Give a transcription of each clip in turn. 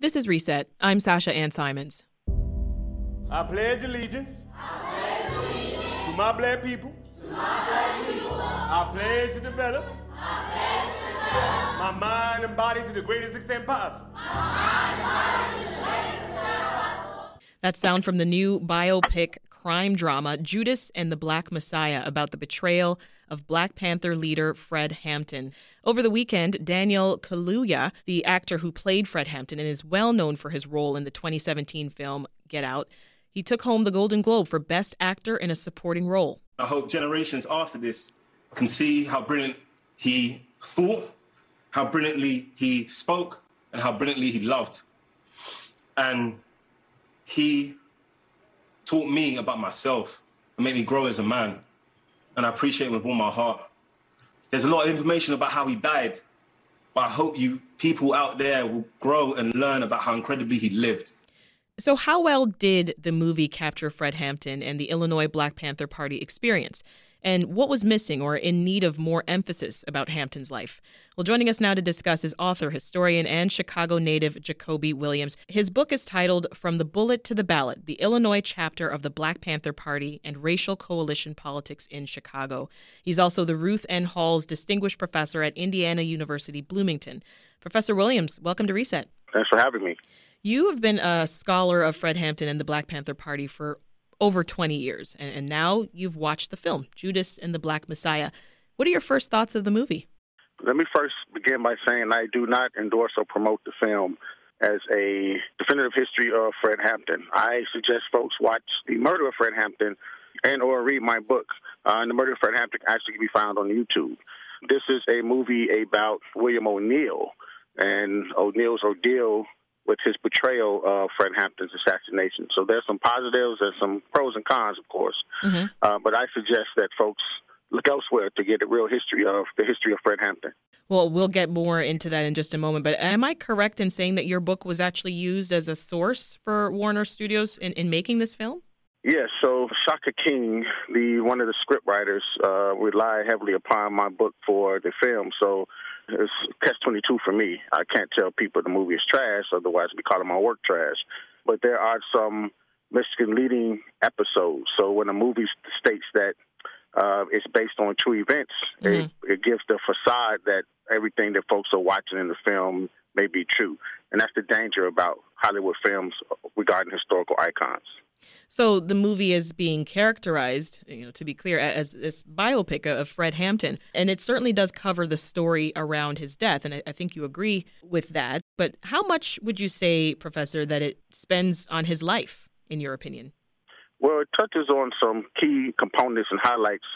This is Reset. I'm Sasha Ann Simons. I pledge allegiance, I pledge allegiance to, my black people, to my black people. I pledge to develop, I pledge to develop my mind and body to the greatest extent possible. That sound from the new biopic crime drama Judas and the Black Messiah about the betrayal of Black Panther leader Fred Hampton. Over the weekend, Daniel Kaluuya, the actor who played Fred Hampton and is well known for his role in the 2017 film Get Out, he took home the Golden Globe for Best Actor in a Supporting Role. I hope generations after this can see how brilliant he thought, how brilliantly he spoke, and how brilliantly he loved. And he taught me about myself and made me grow as a man. And I appreciate him with all my heart. There's a lot of information about how he died, but I hope you people out there will grow and learn about how incredibly he lived. So, how well did the movie capture Fred Hampton and the Illinois Black Panther Party experience? And what was missing or in need of more emphasis about Hampton's life. Well, joining us now to discuss is author, historian, and Chicago native Jakobi Williams. His book is titled From the Bullet to the Ballot The Illinois Chapter of the Black Panther Party and Racial Coalition Politics in Chicago. He's also the Ruth N. Halls Distinguished Professor at Indiana University Bloomington. Professor Williams, welcome to Reset. Thanks for having me. You have been a scholar of Fred Hampton and the Black Panther Party for over 20 years. And, and now you've watched the film, Judas and the Black Messiah. What are your first thoughts of the movie? Let me first begin by saying I do not endorse or promote the film as a definitive history of Fred Hampton. I suggest folks watch The Murder of Fred Hampton and or read my book. Uh, the Murder of Fred Hampton actually can be found on YouTube. This is a movie about William O'Neill and O'Neill's ordeal with his portrayal of Fred Hampton's assassination. So there's some positives, there's some pros and cons, of course. Mm-hmm. Uh, but I suggest that folks look elsewhere to get a real history of the history of Fred Hampton. Well, we'll get more into that in just a moment. But am I correct in saying that your book was actually used as a source for Warner Studios in, in making this film? Yes, so Shaka King, the one of the scriptwriters, uh, relied heavily upon my book for the film. So it's catch twenty two for me. I can't tell people the movie is trash, otherwise we call it my work trash. But there are some Michigan leading episodes. So when a movie states that uh, it's based on true events, mm-hmm. it, it gives the facade that everything that folks are watching in the film may be true, and that's the danger about Hollywood films regarding historical icons. So the movie is being characterized, you know, to be clear, as this biopic of Fred Hampton, and it certainly does cover the story around his death, and I, think you agree with that. But how much would you say, Professor, that it spends on his life, in your opinion? Well, it touches on some key components and highlights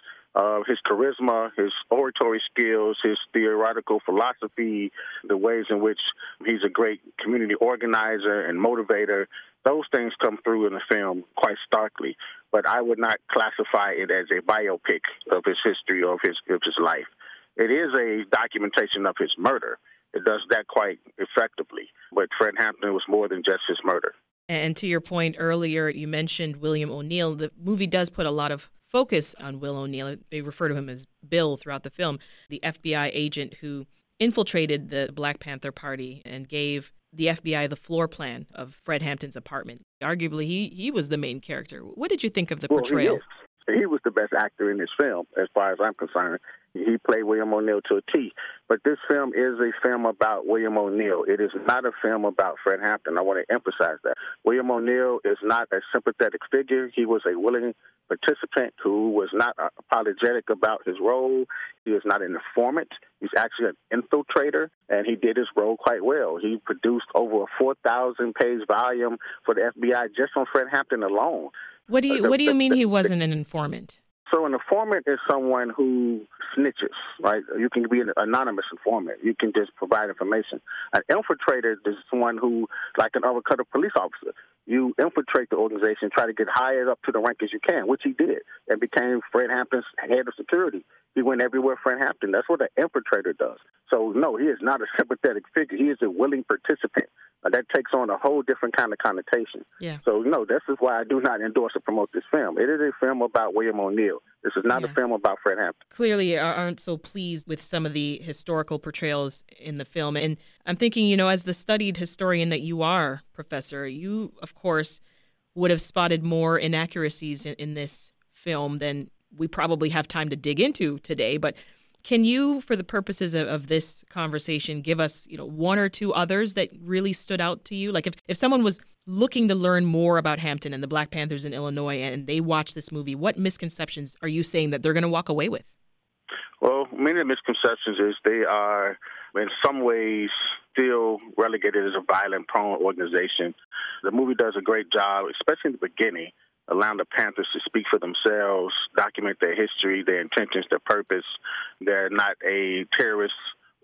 his charisma, his oratory skills, his theoretical philosophy, the ways in which he's a great community organizer and motivator, those things come through in the film quite starkly, but I would not classify it as a biopic of his history or of his of his life. It is a documentation of his murder. It does that quite effectively. But Fred Hampton was more than just his murder. And to your point earlier, you mentioned William O'Neill. The movie does put a lot of focus on Will O'Neill. They refer to him as Bill throughout the film, the FBI agent who infiltrated the Black Panther Party and gave the FBI the floor plan of Fred Hampton's apartment. Arguably, he he was the main character. What did you think of the well, portrayal? he was the best actor in this film, as far as I'm concerned. He played William O'Neill to a T. But this film is a film about William O'Neill. It is not a film about Fred Hampton. I want to emphasize that. William O'Neill is not a sympathetic figure. He was a willing participant who was not apologetic about his role. He was not an informant. He's actually an infiltrator, and he did his role quite well. He produced over a 4,000 page volume for the FBI just on Fred Hampton alone. What do you What do you mean he wasn't an informant? So an informant is someone who snitches, right? You can be an anonymous informant. You can just provide information. An infiltrator is someone who, like an undercover police officer, you infiltrate the organization, try to get higher up to the rank as you can, which he did, and became Fred Hampton's head of security. He went everywhere Fred Hampton. That's what an infiltrator does. So no, he is not a sympathetic figure. He is a willing participant. Uh, that takes on a whole different kind of connotation. Yeah. So no, this is why I do not endorse or promote this film. It is a film about William O'Neill. This is not Yeah. a film about Fred Hampton. Clearly, are- aren't so pleased with some of the historical portrayals in the film. And I'm thinking, you know, as the studied historian that you are, Professor, you of course would have spotted more inaccuracies in, in this film than we probably have time to dig into today. But can you, for the purposes of, of this conversation, give us, you know, one or two others that really stood out to you? Like if, if someone was looking to learn more about Hampton and the Black Panthers in Illinois and they watch this movie, what misconceptions are you saying that they're going to walk away with? Well, many of the misconceptions is they are, in some ways, still relegated as a violent prone organization. The movie does a great job, especially in the beginning, allowing the Panthers to speak for themselves, document their history, their intentions, their purpose. They're not a terrorist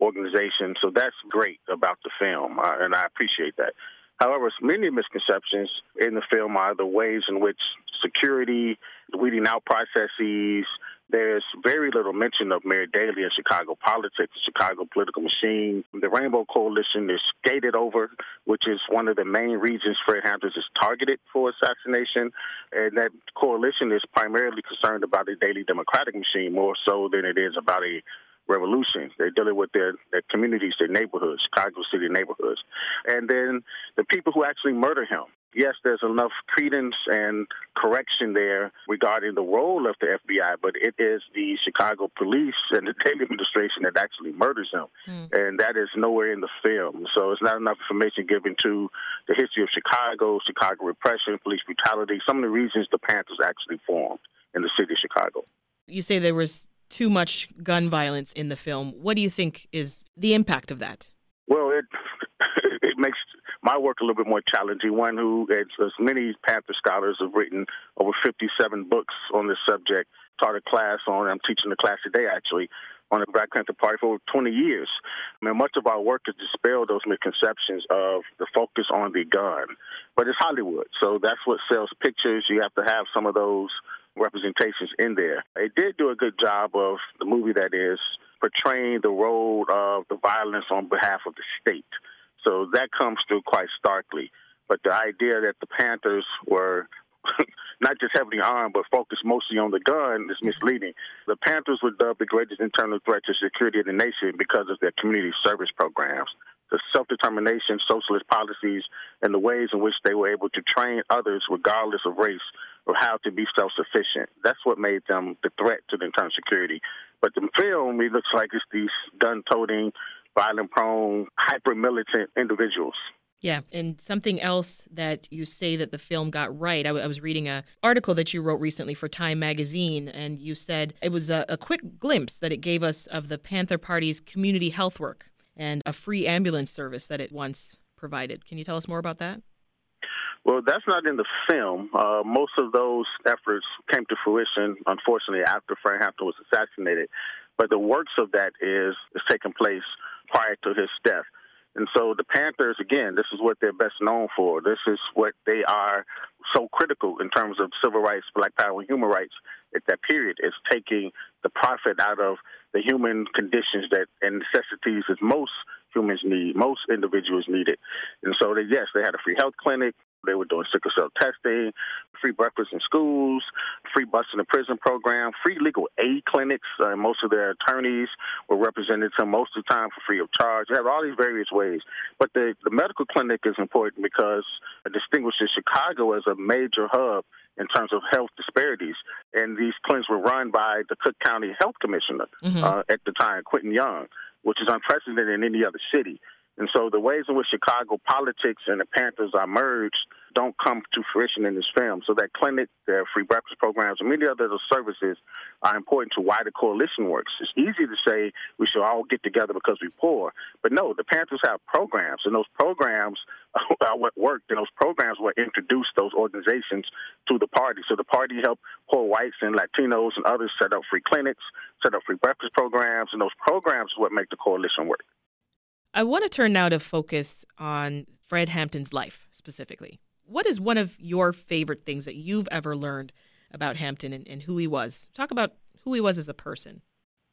organization, so that's great about the film, uh, and I appreciate that. However, many misconceptions in the film are the ways in which security, weeding out processes, there's very little mention of Mayor Daley in Chicago politics, the Chicago political machine. The Rainbow Coalition is skated over, which is one of the main reasons Fred Hampton is targeted for assassination. And that coalition is primarily concerned about the Daley Democratic machine more so than it is about a revolution. They're dealing with their, their communities, their neighborhoods, Chicago City neighborhoods. And then the people who actually murder him. Yes, there's enough credence and correction there regarding the role of the FBI, but it is the Chicago police and the Daley administration that actually murders him. Hmm. And that is nowhere in the film. So it's not enough information given to the history of Chicago, Chicago repression, police brutality, some of the reasons the Panthers actually formed in the city of Chicago. You say there was too much gun violence in the film. What do you think is the impact of that? Well, it it makes my work a little bit more challenging. One who, as, as many Panther scholars have written over 57 books on this subject, taught a class on. I'm teaching a class today actually on the Black Panther Party for over 20 years. I mean, much of our work is dispel those misconceptions of the focus on the gun, but it's Hollywood, so that's what sells pictures. You have to have some of those representations in there. It did do a good job of the movie that is portraying the role of the violence on behalf of the state. So that comes through quite starkly. But the idea that the Panthers were not just heavily armed, but focused mostly on the gun is misleading. The Panthers were dubbed the greatest internal threat to security of the nation because of their community service programs, the self determination, socialist policies, and the ways in which they were able to train others, regardless of race, or how to be self sufficient. That's what made them the threat to the internal security. But the film, it looks like it's these gun toting, violent prone, hyper militant individuals. Yeah, and something else that you say that the film got right. I, w- I was reading a article that you wrote recently for Time Magazine, and you said it was a, a quick glimpse that it gave us of the Panther Party's community health work and a free ambulance service that it once provided. Can you tell us more about that? Well, that's not in the film. Uh, most of those efforts came to fruition, unfortunately, after Frank Hampton was assassinated. But the works of that is is taking place prior to his death. And so the Panthers, again, this is what they're best known for. This is what they are so critical in terms of civil rights, black power, and human rights at that period is taking the profit out of the human conditions that and necessities that most humans need, most individuals need it. And so, they, yes, they had a free health clinic. They were doing sickle cell testing, free breakfast in schools, free bus in the prison program, free legal aid clinics. Uh, most of their attorneys were represented some most of the time for free of charge. They have all these various ways. But the, the medical clinic is important because it distinguishes Chicago as a major hub in terms of health disparities. And these clinics were run by the Cook County Health Commissioner mm-hmm. uh, at the time, Quentin Young, which is unprecedented in any other city. And so the ways in which Chicago politics and the Panthers are merged don't come to fruition in this film. So that clinic, their free breakfast programs, and many other services are important to why the coalition works. It's easy to say we should all get together because we're poor, but no, the Panthers have programs, and those programs are what worked, and those programs were introduced those organizations to the party. So the party helped poor whites and Latinos and others set up free clinics, set up free breakfast programs, and those programs are what make the coalition work. I want to turn now to focus on Fred Hampton's life specifically. What is one of your favorite things that you've ever learned about Hampton and, and who he was? Talk about who he was as a person.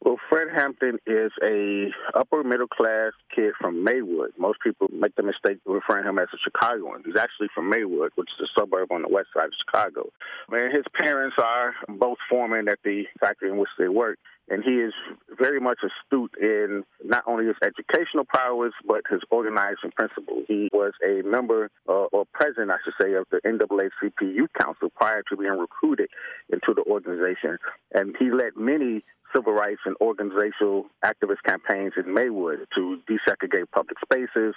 Well, Fred Hampton is a upper middle class kid from Maywood. Most people make the mistake of referring him as a Chicagoan. He's actually from Maywood, which is a suburb on the west side of Chicago. And his parents are both foremen at the factory in which they work and he is very much astute in not only his educational prowess but his organizing principle. He was a member uh, or president, I should say, of the NAACP Youth Council prior to being recruited into the organization, and he led many civil rights and organizational activist campaigns in Maywood to desegregate public spaces,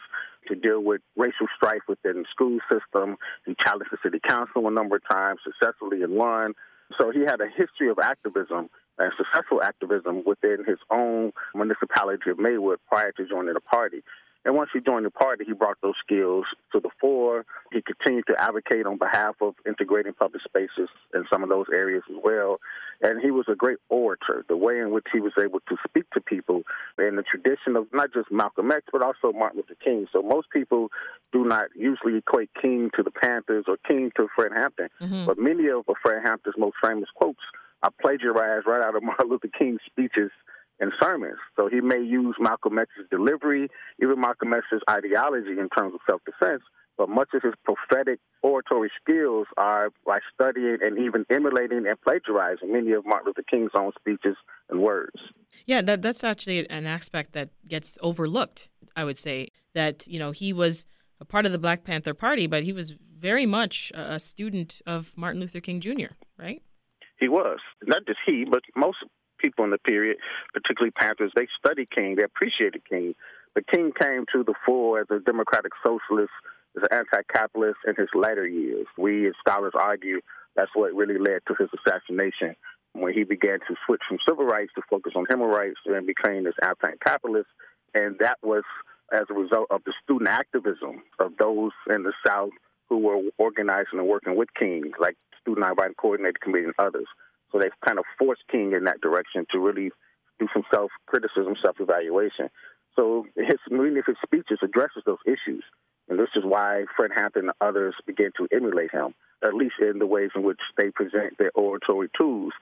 to deal with racial strife within the school system. He challenged the city council a number of times successfully and won. So he had a history of activism and successful activism within his own municipality of Maywood prior to joining the party. And once he joined the party, he brought those skills to the fore. He continued to advocate on behalf of integrating public spaces in some of those areas as well. And he was a great orator, the way in which he was able to speak to people in the tradition of not just Malcolm X, but also Martin Luther King. So most people do not usually equate King to the Panthers or King to Fred Hampton. Mm-hmm. But many of Fred Hampton's most famous quotes are plagiarized right out of Martin Luther King's speeches and sermons. So he may use Malcolm X's delivery, even Malcolm X's ideology in terms of self defense, but much of his prophetic oratory skills are by studying and even emulating and plagiarizing many of Martin Luther King's own speeches and words. Yeah, that, that's actually an aspect that gets overlooked, I would say. That, you know, he was a part of the Black Panther Party, but he was very much a student of Martin Luther King Jr., right? He was. Not just he, but most people in the period, particularly Panthers, they studied King, they appreciated King. But King came to the fore as a democratic socialist, as an anti-capitalist in his later years. We as scholars argue that's what really led to his assassination when he began to switch from civil rights to focus on human rights and became this anti-capitalist. And that was as a result of the student activism of those in the South who were organizing and working with King, like Student Nonviolent Coordinating Committee and others. So they've kind of forced King in that direction to really do some self criticism, self evaluation. So his many of his speeches addresses those issues. And this is why Fred Hampton and others began to emulate him, at least in the ways in which they present their oratory tools.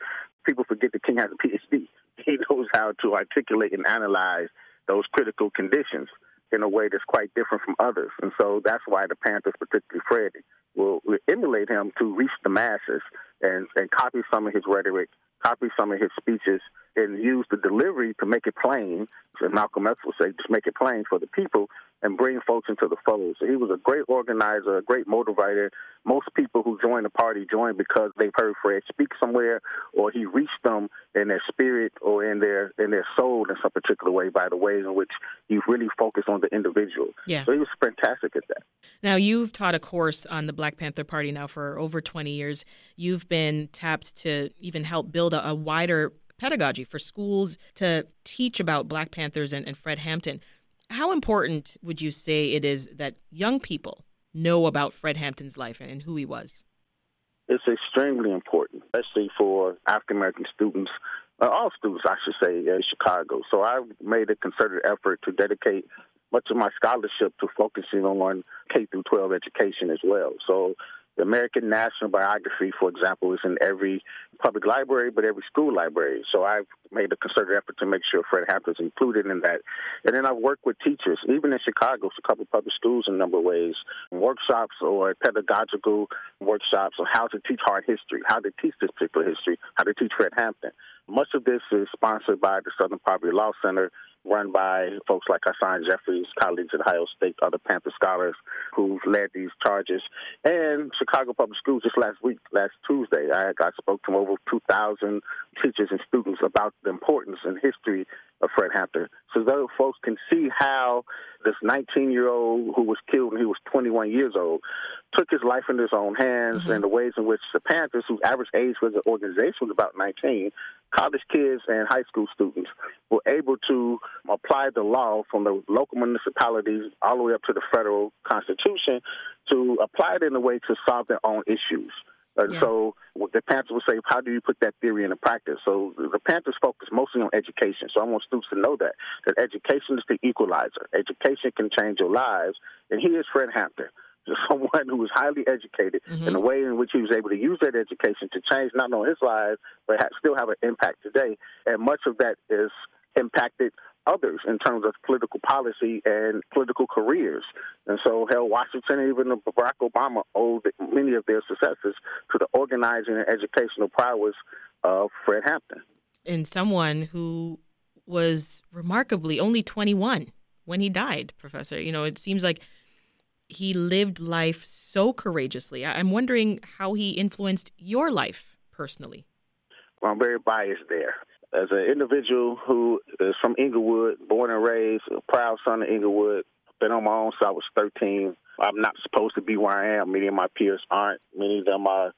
People forget that King has a PhD. He knows how to articulate and analyze those critical conditions in a way that's quite different from others. And so that's why the Panthers, particularly Fred, will, will emulate him to reach the masses and, and copy some of his rhetoric, copy some of his speeches, and use the delivery to make it plain. And Malcolm X would say, just make it plain for the people and bring folks into the fold. So he was a great organizer, a great motivator. Most people who join the party join because they've heard Fred speak somewhere, or he reached them in their spirit or in their in their soul in some particular way by the ways in which he really focused on the individual. Yeah. So he was fantastic at that. Now you've taught a course on the Black Panther Party now for over 20 years. You've been tapped to even help build a, a wider pedagogy for schools to teach about Black Panthers and, and Fred Hampton. How important would you say it is that young people know about Fred Hampton's life and who he was? It's extremely important, especially for African American students, uh, all students, I should say, in Chicago. So I've made a concerted effort to dedicate much of my scholarship to focusing on K through 12 education as well. So The American National Biography, for example, is in every public library, but every school library. So I've made a concerted effort to make sure Fred Hampton is included in that. And then I've worked with teachers, even in Chicago, a couple of public schools in a number of ways, workshops or pedagogical workshops on how to teach hard history, how to teach this particular history, how to teach Fred Hampton. Much of this is sponsored by the Southern Poverty Law Center run by folks like Hasan Jeffries, colleagues at Ohio State, other Panther scholars who've led these charges. And Chicago Public Schools just last week, last Tuesday, I, I spoke to over 2,000 teachers and students about the importance and history of Fred Hampton. So those folks can see how this 19 year old who was killed when he was 21 years old took his life into his own hands mm-hmm. and the ways in which the Panthers, whose average age was the organization was about 19, college kids and high school students were able to apply the law from the local municipalities all the way up to the federal constitution to apply it in a way to solve their own issues. And yeah. so the Panthers will say, how do you put that theory into practice? So the Panthers focus mostly on education. So I want students to know that, that education is the equalizer. Education can change your lives. And here's Fred Hampton someone who was highly educated mm-hmm. in the way in which he was able to use that education to change not only his life, but still have an impact today. And much of that is impacted others in terms of political policy and political careers. And so, Harold, Washington and even Barack Obama owed many of their successes to the organizing and educational prowess of Fred Hampton. And someone who was remarkably only 21 when he died, Professor. You know, it seems like he lived life so courageously. I'm wondering how he influenced your life personally. Well, I'm very biased there as an individual who is from Englewood, born and raised, a proud son of Englewood, been on my own since I was 13. I'm not supposed to be where I am. Many of my peers aren't. Many of them are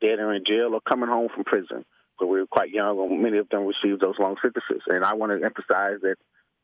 dead or in jail or coming home from prison. So we were quite young and many of them received those long sentences. And I want to emphasize that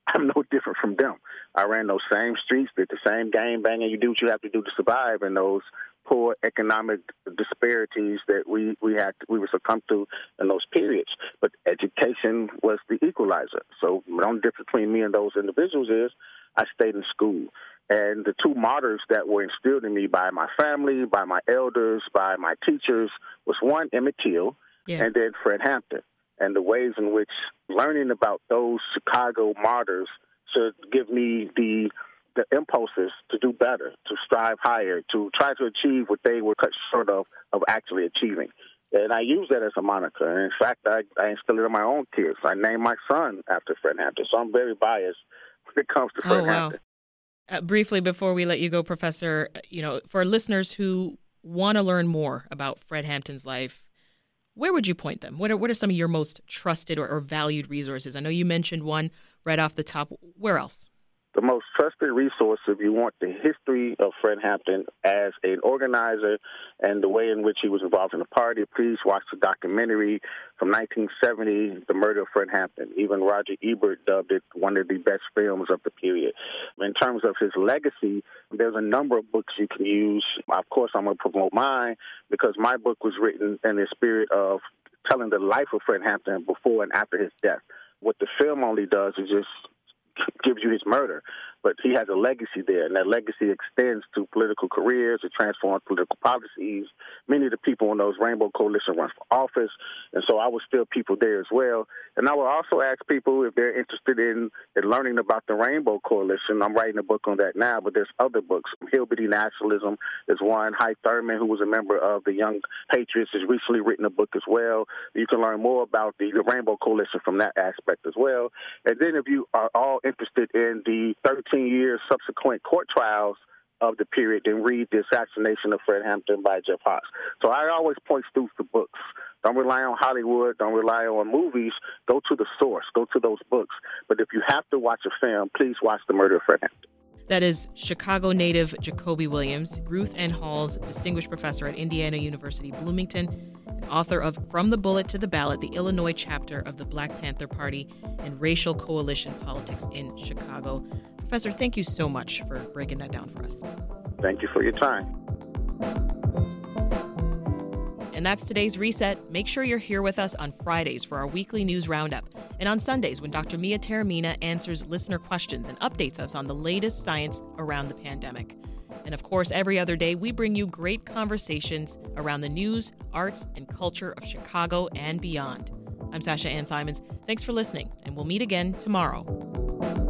I'm no different from them. I ran those same streets, did the same game banging. You do what you have to do to survive in those poor economic disparities that we we had we were succumbed to in those periods. But education was the equalizer. So the only difference between me and those individuals is I stayed in school. And the two martyrs that were instilled in me by my family, by my elders, by my teachers was one Emmett Till yeah. and then Fred Hampton. And the ways in which learning about those Chicago martyrs should give me the the impulses to do better, to strive higher, to try to achieve what they were cut short of of actually achieving. And I use that as a moniker. And in fact, I, I instill it in my own kids. I named my son after Fred Hampton. So I'm very biased when it comes to Fred oh, wow. Hampton. Uh, briefly, before we let you go, Professor, you know, for listeners who want to learn more about Fred Hampton's life, where would you point them? What are, what are some of your most trusted or, or valued resources? I know you mentioned one right off the top. Where else? The most trusted resource if you want the history of Fred Hampton as an organizer and the way in which he was involved in the party. Please watch the documentary from 1970, The Murder of Fred Hampton. Even Roger Ebert dubbed it one of the best films of the period. In terms of his legacy, there's a number of books you can use. Of course, I'm going to promote mine because my book was written in the spirit of telling the life of Fred Hampton before and after his death. What the film only does is just gives you his murder but he has a legacy there, and that legacy extends to political careers, it transforms political policies. Many of the people in those Rainbow Coalition run for office, and so I would still people there as well. And I would also ask people if they're interested in, in learning about the Rainbow Coalition. I'm writing a book on that now, but there's other books. Hillbilly Nationalism is one. Hy Thurman, who was a member of the Young Patriots, has recently written a book as well. You can learn more about the, the Rainbow Coalition from that aspect as well. And then if you are all interested in the 13 15 years subsequent court trials of the period and read The Assassination of Fred Hampton by Jeff Haas. So I always point students to books. Don't rely on Hollywood. Don't rely on movies. Go to the source. Go to those books. But if you have to watch a film, please watch The Murder of Fred Hampton. That is Chicago native Jakobi Williams, Ruth N. Halls distinguished professor at Indiana University Bloomington, and author of From the Bullet to the Ballot, the Illinois chapter of the Black Panther Party and Racial Coalition Politics in Chicago. Professor, thank you so much for breaking that down for us. Thank you for your time. And that's today's reset. Make sure you're here with us on Fridays for our weekly news roundup, and on Sundays when Dr. Mia Taormina answers listener questions and updates us on the latest science around the pandemic. And of course, every other day, we bring you great conversations around the news, arts, and culture of Chicago and beyond. I'm Sasha Ann Simons. Thanks for listening, and we'll meet again tomorrow.